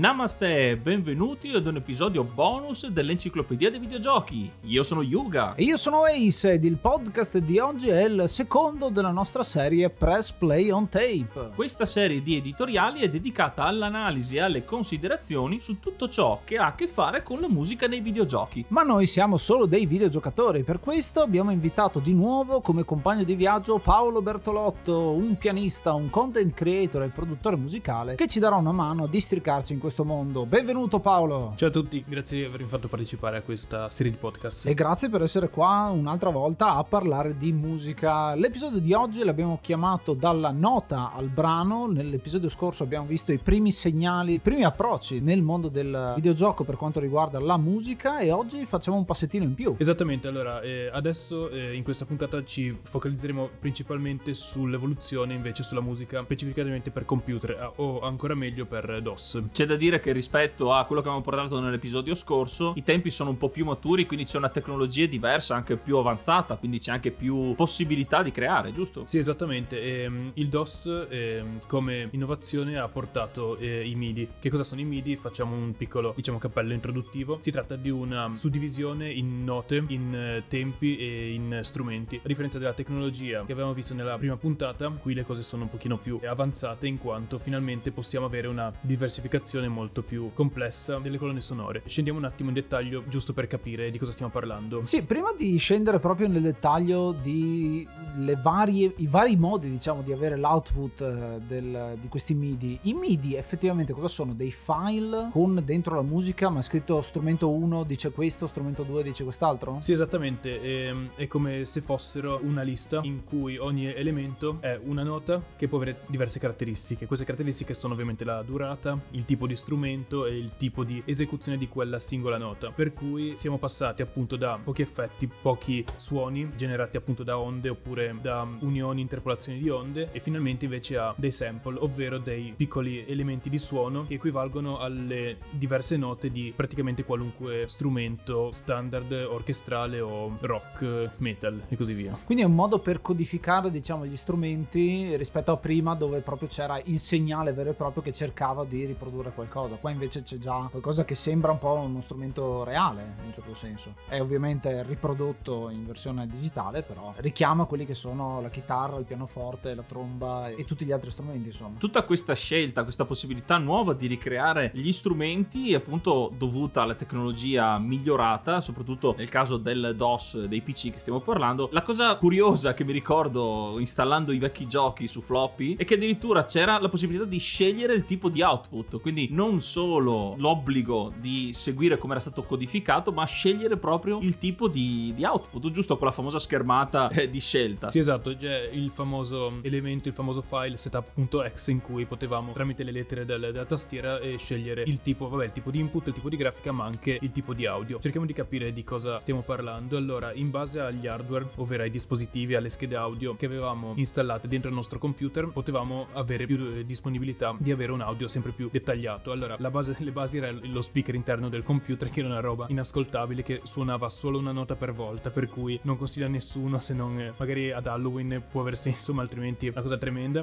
Namaste, benvenuti ad un episodio bonus dell'Enciclopedia dei Videogiochi. Io sono Yuga. E io sono Ace ed il podcast di oggi è il secondo della nostra serie Press Play on Tape. Questa serie di editoriali è dedicata all'analisi e alle considerazioni su tutto ciò che ha a che fare con la musica nei videogiochi. Ma noi siamo solo dei videogiocatori, per questo abbiamo invitato di nuovo come compagno di viaggio Paolo Bertolotto, un pianista, un content creator e produttore musicale che ci darà una mano a districarci in questo mondo. Benvenuto Paolo! Ciao a tutti, grazie di avermi fatto partecipare a questa serie di podcast. E grazie per essere qua un'altra volta a parlare di musica. L'episodio di oggi l'abbiamo chiamato dalla nota al brano. Nell'episodio scorso abbiamo visto i primi segnali, i primi approcci nel mondo del videogioco per quanto riguarda la musica e oggi facciamo un passettino in più. Esattamente, allora eh, adesso eh, in questa puntata ci focalizzeremo principalmente sull'evoluzione invece sulla musica specificatamente per computer eh, o ancora meglio per DOS. C'è da dire che rispetto a quello che abbiamo portato nell'episodio scorso, i tempi sono un po' più maturi, quindi c'è una tecnologia diversa, anche più avanzata, quindi c'è anche più possibilità di creare, giusto? Sì, esattamente. Ehm, il DOS ehm, come innovazione ha portato eh, i MIDI. Che cosa sono i MIDI? Facciamo un piccolo, diciamo, cappello introduttivo. Si tratta di una suddivisione in note, in eh, tempi e in strumenti. A differenza della tecnologia che avevamo visto nella prima puntata, qui le cose sono un pochino più avanzate in quanto finalmente possiamo avere una diversificazione molto più complessa delle colonne sonore. Scendiamo un attimo in dettaglio giusto per capire di cosa stiamo parlando. Sì, prima di scendere proprio nel dettaglio di le varie, i vari modi, diciamo, di avere l'output eh, del, di questi MIDI. I MIDI effettivamente cosa sono? Dei file con dentro la musica, ma scritto strumento 1 dice questo, strumento 2 dice quest'altro? Sì, esattamente. Ehm, È come se fossero una lista in cui ogni elemento è una nota che può avere diverse caratteristiche. Queste caratteristiche sono ovviamente la durata, il tipo di strumento e il tipo di esecuzione di quella singola nota. Per cui siamo passati appunto da pochi effetti, pochi suoni generati appunto da onde oppure da unioni, interpolazioni di onde e finalmente invece a dei sample, ovvero dei piccoli elementi di suono che equivalgono alle diverse note di praticamente qualunque strumento standard, orchestrale o rock, metal e così via. Quindi è un modo per codificare, diciamo, gli strumenti rispetto a prima dove proprio c'era il segnale vero e proprio che cercava di riprodurre qualcosa. Qua invece c'è già qualcosa che sembra un po' uno strumento reale, in un certo senso. È ovviamente riprodotto in versione digitale, però richiama quelli che sono la chitarra, il pianoforte, la tromba e tutti gli altri strumenti, insomma. Tutta questa scelta, questa possibilità nuova di ricreare gli strumenti è appunto dovuta alla tecnologia migliorata, soprattutto nel caso del DOS dei PC che stiamo parlando. La cosa curiosa che mi ricordo installando i vecchi giochi su floppy è che addirittura c'era la possibilità di scegliere il tipo di output, quindi non solo l'obbligo di seguire come era stato codificato, ma scegliere proprio il tipo di, di output, giusto quella famosa schermata eh, di scelta. Sì, esatto, c'è il famoso elemento, il famoso file setup.exe in cui potevamo tramite le lettere del- della tastiera eh, scegliere il tipo, vabbè, il tipo di input, il tipo di grafica, ma anche il tipo di audio. Cerchiamo di capire di cosa stiamo parlando. Allora, in base agli hardware, ovvero ai dispositivi, alle schede audio che avevamo installate dentro il nostro computer, potevamo avere più eh, disponibilità di avere un audio sempre più dettagliato. Allora, la base, le basi era lo speaker interno del computer, che era una roba inascoltabile, che suonava solo una nota per volta, per cui non consiglia a nessuno se non eh, magari ad Halloween può aver senso, ma altrimenti è una cosa tremenda.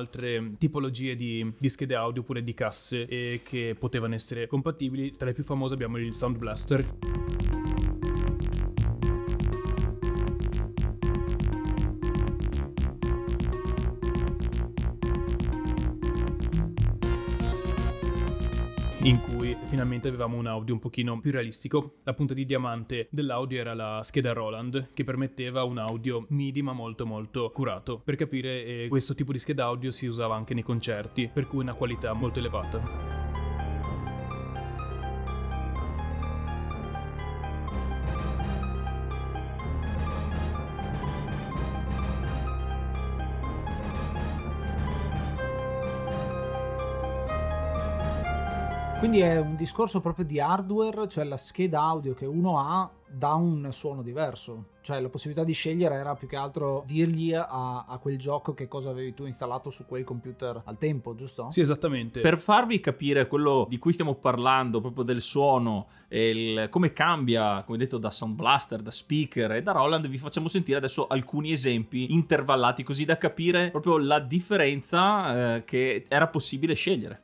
Altre tipologie di, di schede audio oppure di casse eh, che potevano essere compatibili. Tra le più famose abbiamo il Sound Blaster. In cui finalmente avevamo un audio un pochino più realistico. La punta di diamante dell'audio era la scheda Roland che permetteva un audio MIDI ma molto molto curato. Per capire eh, questo tipo di scheda audio si usava anche nei concerti, per cui una qualità molto elevata. Quindi è un discorso proprio di hardware, cioè la scheda audio che uno ha dà un suono diverso. Cioè la possibilità di scegliere era più che altro dirgli a, a, quel gioco che cosa avevi tu installato su quel computer al tempo, giusto? Sì, esattamente. Per farvi capire quello di cui stiamo parlando, proprio del suono e il, come cambia, come detto, da Sound Blaster, da speaker e da Roland, vi facciamo sentire adesso alcuni esempi intervallati così da capire proprio la differenza eh, che era possibile scegliere.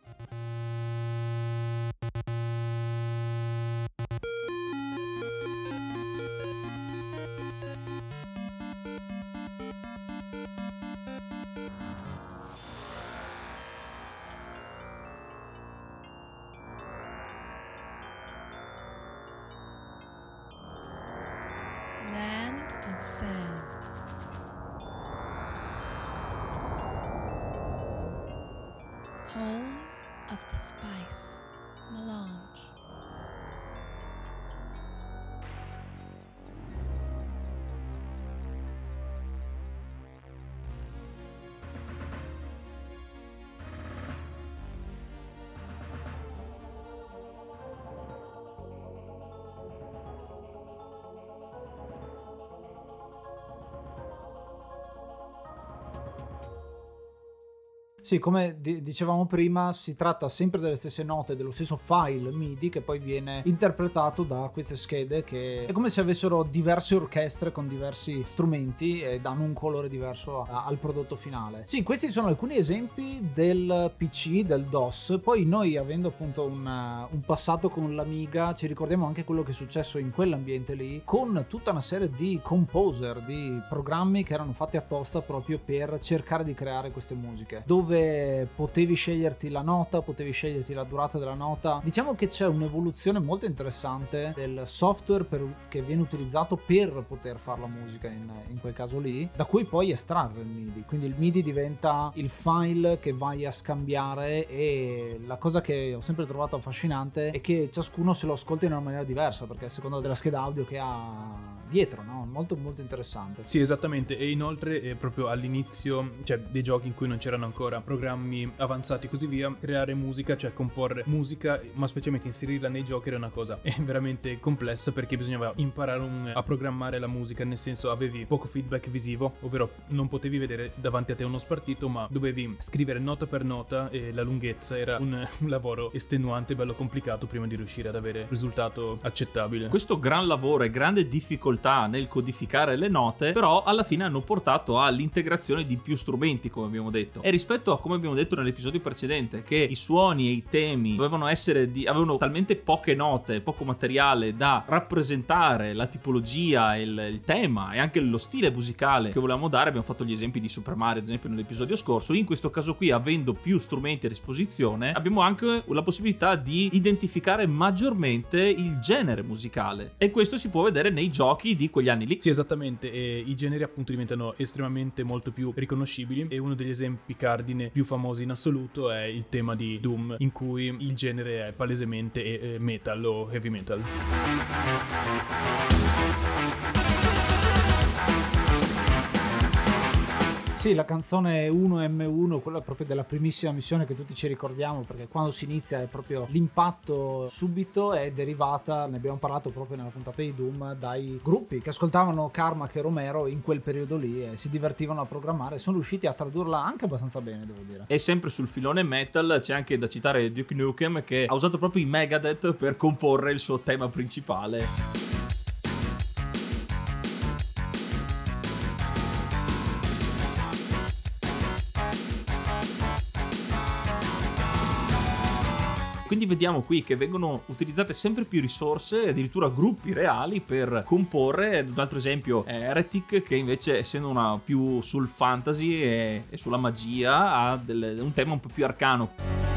Sì, come di- dicevamo prima, si tratta sempre delle stesse note, dello stesso file MIDI che poi viene interpretato da queste schede che è come se avessero diverse orchestre con diversi strumenti e danno un colore diverso a- al prodotto finale. Sì, questi sono alcuni esempi del PC, del DOS. Poi noi, avendo appunto un, un passato con l'Amiga, ci ricordiamo anche quello che è successo in quell'ambiente lì, con tutta una serie di composer, di programmi che erano fatti apposta proprio per cercare di creare queste musiche. Dove dove potevi sceglierti la nota, potevi sceglierti la durata della nota. Diciamo che c'è un'evoluzione molto interessante del software per, che viene utilizzato per poter fare la musica in, in, quel caso lì, da cui poi estrarre il MIDI. Quindi il MIDI diventa il file che vai a scambiare e la cosa che ho sempre trovato affascinante è che ciascuno se lo ascolta in una maniera diversa, perché a seconda della scheda audio che ha dietro, no? Molto molto interessante. Sì, esattamente. E inoltre eh, proprio all'inizio, cioè dei giochi in cui non c'erano ancora programmi avanzati e così via, creare musica, cioè comporre musica, ma specialmente inserirla nei giochi era una cosa veramente complessa perché bisognava imparare un, a programmare la musica, nel senso avevi poco feedback visivo, ovvero non potevi vedere davanti a te uno spartito, ma dovevi scrivere nota per nota e la lunghezza era un, un lavoro estenuante, bello complicato prima di riuscire ad avere un risultato accettabile. Questo gran lavoro e grande difficoltà nel codificare le note, però alla fine hanno portato all'integrazione di più strumenti, come abbiamo detto. E rispetto a come abbiamo detto nell'episodio precedente, che i suoni e i temi dovevano essere di, avevano talmente poche note, poco materiale da rappresentare la tipologia, il, il tema e anche lo stile musicale che volevamo dare. Abbiamo fatto gli esempi di Super Mario, ad esempio, nell'episodio scorso. In questo caso qui, avendo più strumenti a disposizione, abbiamo anche la possibilità di identificare maggiormente il genere musicale. E questo si può vedere nei giochi di quegli anni lì. Sì, esattamente. E i generi appunto diventano estremamente molto più riconoscibili. E uno degli esempi cardine più famosi in assoluto è il tema di Doom, in cui il genere è palesemente metal o heavy metal. Sì, la canzone 1M1, quella proprio della primissima missione che tutti ci ricordiamo, perché quando si inizia è proprio l'impatto subito, è derivata, ne abbiamo parlato proprio nella puntata di Doom, dai gruppi che ascoltavano Karma e Romero in quel periodo lì e si divertivano a programmare, sono riusciti a tradurla anche abbastanza bene, devo dire. E sempre sul filone metal c'è anche da citare Duke Nukem che ha usato proprio i Megadeth per comporre il suo tema principale. Quindi vediamo qui che vengono utilizzate sempre più risorse, addirittura gruppi reali per comporre. Un altro esempio è Heretic, che invece, essendo una più sul fantasy e, e sulla magia, ha del, un tema un po' più arcano.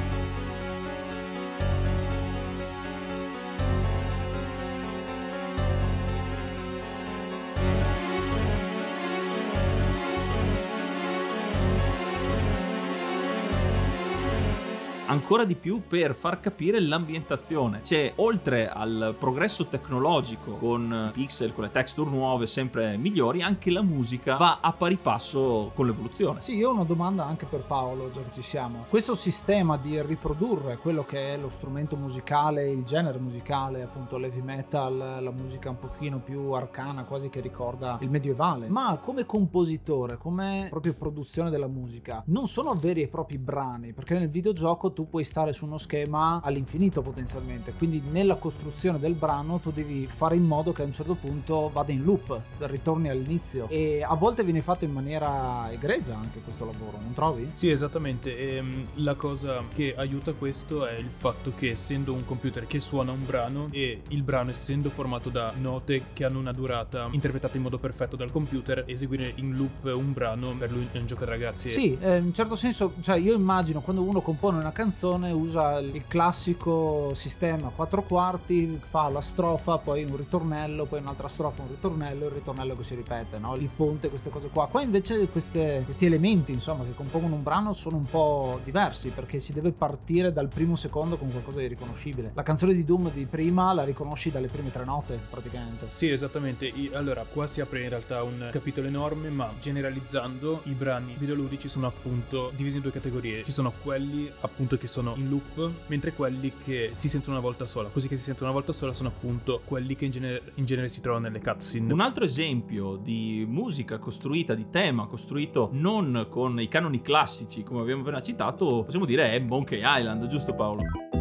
Ancora di più per far capire l'ambientazione. C'è oltre al progresso tecnologico con pixel, con le texture nuove sempre migliori, anche la musica va a pari passo con l'evoluzione. Sì, io ho una domanda anche per Paolo, già che ci siamo. Questo sistema di riprodurre quello che è lo strumento musicale, il genere musicale, appunto l'heavy metal, la musica un pochino più arcana, quasi che ricorda il medievale, ma come compositore, come proprio produzione della musica, non sono veri e propri brani, perché nel videogioco tu puoi stare su uno schema all'infinito potenzialmente, quindi nella costruzione del brano tu devi fare in modo che a un certo punto vada in loop, ritorni all'inizio e a volte viene fatto in maniera egregia anche questo lavoro, non trovi? Sì, esattamente. E, ehm, la cosa che aiuta questo è il fatto che essendo un computer che suona un brano e il brano essendo formato da note che hanno una durata interpretata in modo perfetto dal computer, eseguire in loop un brano per lui è un gioco da ragazzi. Sì, eh, in un certo senso, cioè io immagino quando uno compone una canzone usa il classico sistema quattro quarti, fa la strofa, poi un ritornello, poi un'altra strofa, un ritornello, il ritornello che si ripete, no? il ponte, queste cose qua. Qua invece queste, questi elementi, insomma, che compongono un brano sono un po' diversi perché si deve partire dal primo secondo con qualcosa di riconoscibile. La canzone di Doom di prima la riconosci dalle prime tre note praticamente. Sì, esattamente. Allora, qua si apre in realtà un capitolo enorme, ma generalizzando i brani videoludici sono appunto divisi in due categorie. Ci sono quelli appunto che sono in loop, mentre quelli che si sentono una volta sola. Così che si sentono una volta sola sono appunto quelli che in genere, in genere si trovano nelle cutscene. Un altro esempio di musica costruita, di tema costruito non con i canoni classici come abbiamo appena citato, possiamo dire è Monkey Island, giusto Paolo?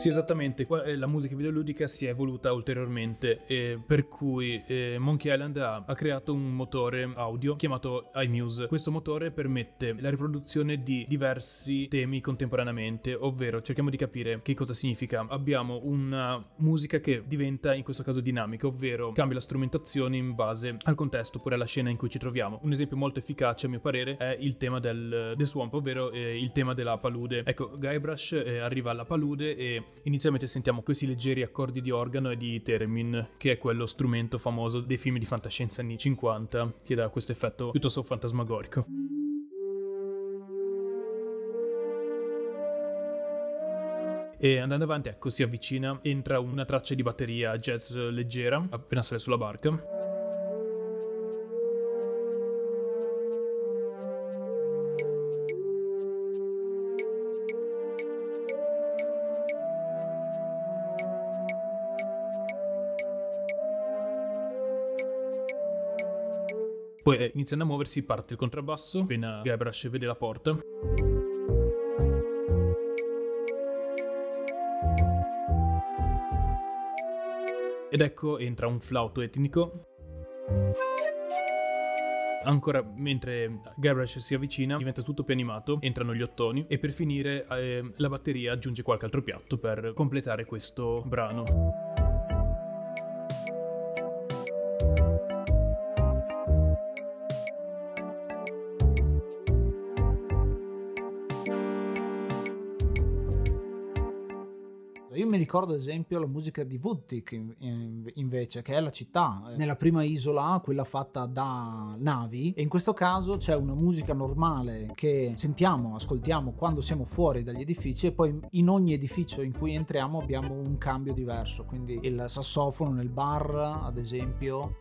Sì, esattamente. Eh, la musica videoludica si è evoluta ulteriormente, eh, per cui eh, Monkey Island ha, ha, creato un motore audio chiamato iMuse. Questo motore permette la riproduzione di diversi temi contemporaneamente, ovvero cerchiamo di capire che cosa significa. Abbiamo una musica che diventa in questo caso dinamica, ovvero cambia la strumentazione in base al contesto oppure alla scena in cui ci troviamo. Un esempio molto efficace a mio parere è il tema del, del swamp, ovvero eh, il tema della palude. Ecco, Guybrush eh, arriva alla palude e Inizialmente sentiamo questi leggeri accordi di organo e di theremin, che è quello strumento famoso dei film di fantascienza anni 50, che dà questo effetto piuttosto fantasmagorico. E andando avanti, ecco, si avvicina, entra una traccia di batteria jazz leggera appena sale sulla barca. Poi eh, iniziando a muoversi parte il contrabbasso, appena Guybrush vede la porta. Ed ecco entra un flauto etnico. Ancora mentre Guybrush si avvicina diventa tutto più animato, entrano gli ottoni e per finire eh, la batteria aggiunge qualche altro piatto per completare questo brano. Ricordo ad esempio la musica di Woodtick invece, che è la città, nella prima isola, quella fatta da navi, e in questo caso c'è una musica normale che sentiamo, ascoltiamo quando siamo fuori dagli edifici e poi in ogni edificio in cui entriamo abbiamo un cambio diverso, quindi il sassofono nel bar ad esempio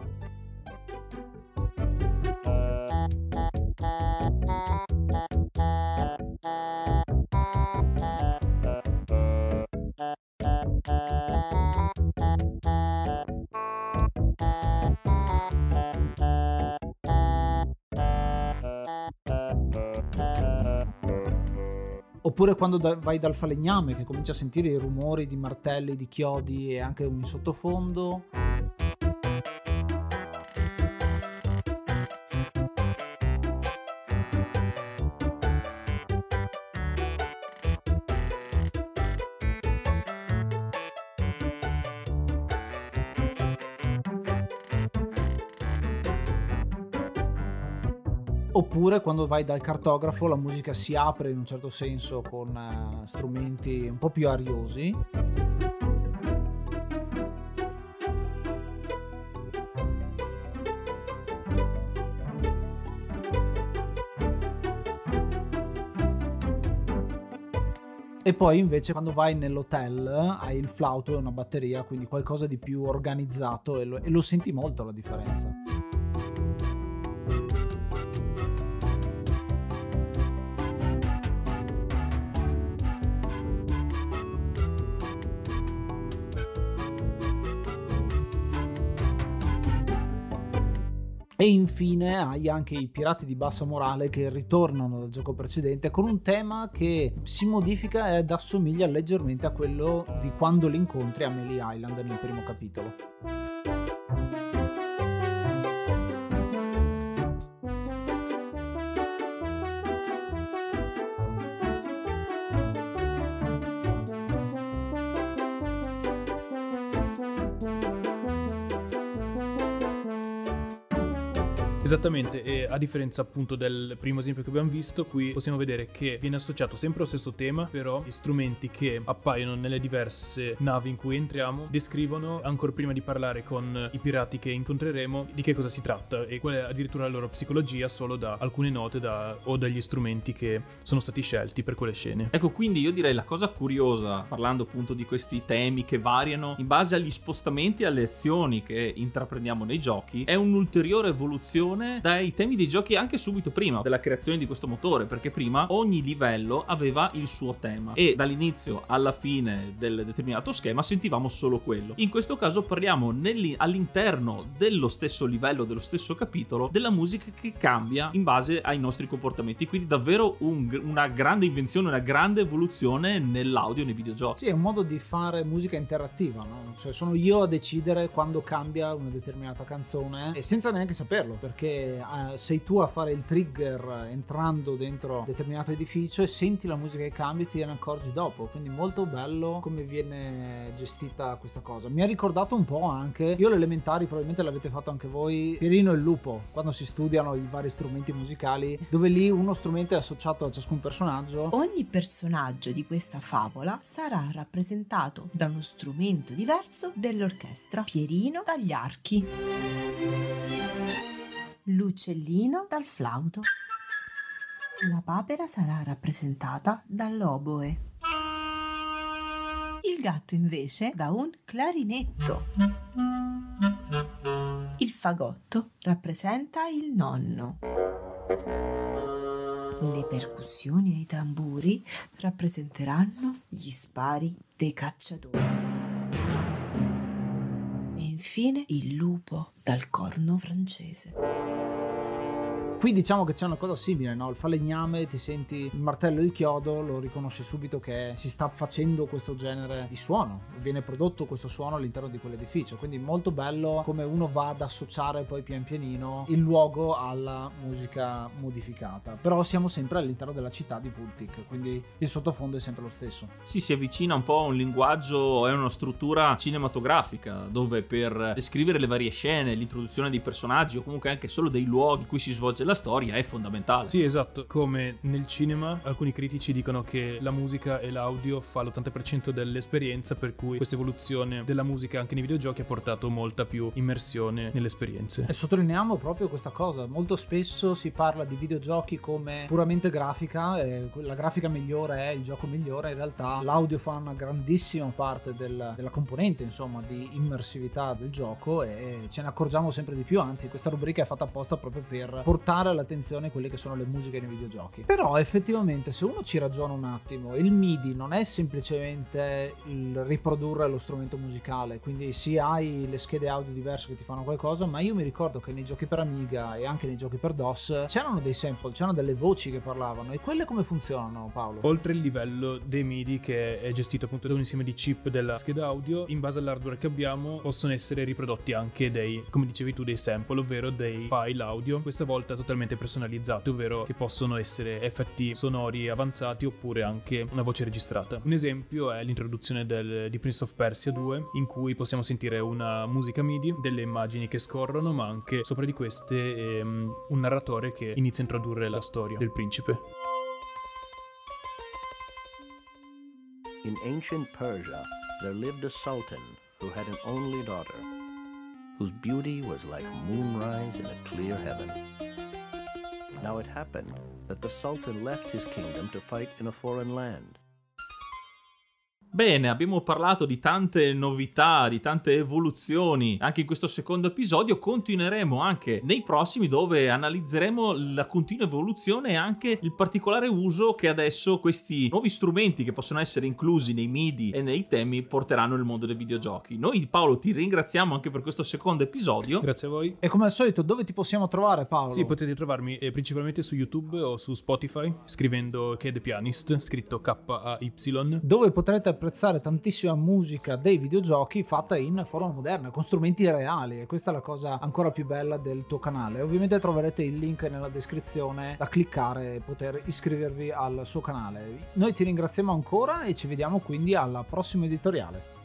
Oppure quando da- vai dal falegname che cominci a sentire i rumori di martelli, di chiodi e anche un sottofondo. oppure quando vai dal cartografo la musica si apre in un certo senso con eh, strumenti un po' più ariosi. E poi invece quando vai nell'hotel hai il flauto e una batteria, quindi qualcosa di più organizzato e lo, e lo senti molto la differenza. E infine hai anche i pirati di bassa morale che ritornano dal gioco precedente con un tema che si modifica ed assomiglia leggermente a quello di quando li incontri a Melee Island nel primo capitolo. Esattamente, e a differenza appunto del primo esempio che abbiamo visto, qui possiamo vedere che viene associato sempre allo stesso tema, però gli strumenti che appaiono nelle diverse navi in cui entriamo descrivono, ancora prima di parlare con i pirati che incontreremo, di che cosa si tratta e qual è addirittura la loro psicologia solo da alcune note da, o dagli strumenti che sono stati scelti per quelle scene. Ecco, quindi io direi la cosa curiosa, parlando appunto di questi temi che variano in base agli spostamenti e alle azioni che intraprendiamo nei giochi, è un'ulteriore evoluzione dai temi dei giochi anche subito prima della creazione di questo motore, perché prima ogni livello aveva il suo tema e dall'inizio alla fine del determinato schema sentivamo solo quello. In questo caso parliamo all'interno dello stesso livello, dello stesso capitolo, della musica che cambia in base ai nostri comportamenti, quindi davvero un, una grande invenzione, una grande evoluzione nell'audio nei videogiochi. Sì, è un modo di fare musica interattiva, no? Cioè sono io a decidere quando cambia una determinata canzone e senza neanche saperlo, perché uh, sei tu a fare il trigger entrando dentro determinato edificio e senti la musica che cambia e ti ne accorgi dopo. Quindi molto bello come viene gestita questa cosa. Mi ha ricordato un po' anche, io le elementari probabilmente l'avete fatto anche voi, Pierino e il lupo, quando si studiano i vari strumenti musicali, dove lì uno strumento è associato a ciascun personaggio. Ogni personaggio di questa favola sarà rappresentato da uno strumento diverso dell'orchestra. Pierino dagli archi l'uccellino dal flauto. La papera sarà rappresentata dall'oboe. Il gatto invece da un clarinetto. Il fagotto rappresenta il nonno. Le percussioni e i tamburi rappresenteranno gli spari dei cacciatori. E infine il lupo dal corno francese. Qui diciamo che c'è una cosa simile, no? Il falegname, ti senti il martello e il chiodo, lo riconosci subito che si sta facendo questo genere di suono, viene prodotto questo suono all'interno di quell'edificio, quindi molto bello come uno va ad associare poi pian pianino il luogo alla musica modificata. Però siamo sempre all'interno della città di Vultic, quindi il sottofondo è sempre lo stesso. Sì, si avvicina un po' a un linguaggio e una struttura cinematografica, dove per descrivere le varie scene, l'introduzione dei personaggi o comunque anche solo dei luoghi in cui si svolge la storia è fondamentale. Sì, esatto. Come nel cinema, alcuni critici dicono che la musica e l'audio fa l'80% dell'esperienza, per cui questa evoluzione della musica anche nei videogiochi ha portato molta più immersione nelle esperienze. E sottolineiamo proprio questa cosa. Molto spesso si parla di videogiochi come puramente grafica, e la grafica migliore è il gioco migliore. In realtà l'audio fa una grandissima parte del, della componente, insomma, di immersività del gioco e ce ne accorgiamo sempre di più. Anzi, questa rubrica è fatta apposta proprio per portare portare all'attenzione quelle che sono le musiche nei videogiochi. Però effettivamente se uno ci ragiona un attimo, il MIDI non è semplicemente il riprodurre lo strumento musicale, quindi sì hai le schede audio diverse che ti fanno qualcosa, ma io mi ricordo che nei giochi per Amiga e anche nei giochi per DOS c'erano dei sample, c'erano delle voci che parlavano e quelle come funzionano Paolo? Oltre il livello dei MIDI che è gestito appunto da un insieme di chip della scheda audio, in base all'hardware che abbiamo possono essere riprodotti anche dei, come dicevi tu, dei sample, ovvero dei file audio, questa volta totalmente totalmente personalizzate, ovvero che possono essere effetti sonori avanzati oppure anche una voce registrata. Un esempio è l'introduzione del, di Prince of Persia 2, in cui possiamo sentire una musica MIDI, delle immagini che scorrono, ma anche sopra di queste ehm, un narratore che inizia a introdurre la storia del principe. In ancient Persia, there lived a sultan who had an only daughter, whose beauty was like moonrise in a clear heaven. Now it happened that the Sultan left his kingdom to fight in a foreign land. Bene, abbiamo parlato di tante novità, di tante evoluzioni anche in questo secondo episodio. Continueremo anche nei prossimi dove analizzeremo la continua evoluzione e anche il particolare uso che adesso questi nuovi strumenti che possono essere inclusi nei MIDI e nei temi porteranno nel mondo dei videogiochi. Noi Paolo ti ringraziamo anche per questo secondo episodio. Grazie a voi. E come al solito, dove ti possiamo trovare, Paolo? Sì, potete trovarmi eh, principalmente su YouTube o su Spotify scrivendo K The Pianist, scritto K-A-Y. dove potrete apprezzare tantissima musica dei videogiochi fatta in forma moderna, con strumenti reali e questa è la cosa ancora più bella del tuo canale. Ovviamente troverete il link nella descrizione da cliccare e poter iscrivervi al suo canale. Noi ti ringraziamo ancora e ci vediamo quindi al prossimo editoriale.